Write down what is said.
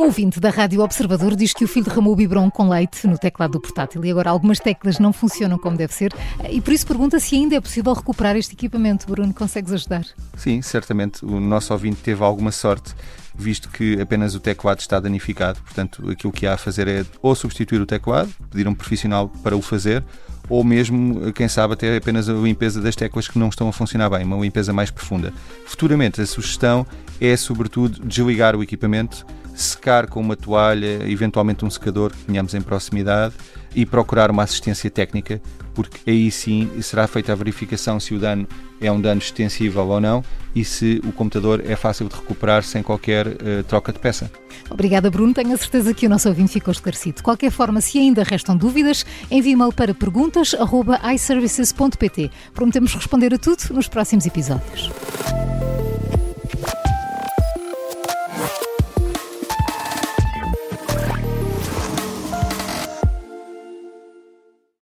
ouvinte da Rádio Observador diz que o filho derramou o biberon com leite no teclado do portátil e agora algumas teclas não funcionam como deve ser e por isso pergunta se ainda é possível recuperar este equipamento. Bruno, consegues ajudar? Sim, certamente. O nosso ouvinte teve alguma sorte visto que apenas o teclado está danificado. Portanto, aquilo que há a fazer é ou substituir o teclado, pedir um profissional para o fazer, ou mesmo, quem sabe, até apenas a limpeza das teclas que não estão a funcionar bem, uma limpeza mais profunda. Futuramente, a sugestão é, sobretudo, desligar o equipamento, secar com uma toalha, eventualmente um secador que tenhamos em proximidade e procurar uma assistência técnica, porque aí sim será feita a verificação se o dano é um dano extensível ou não e se o computador é fácil de recuperar sem qualquer uh, troca de peça. Obrigada, Bruno. Tenho a certeza que o nosso ouvinte ficou esclarecido. De qualquer forma, se ainda restam dúvidas, envie e-mail para perguntas.iservices.pt. Prometemos responder a tudo nos próximos episódios.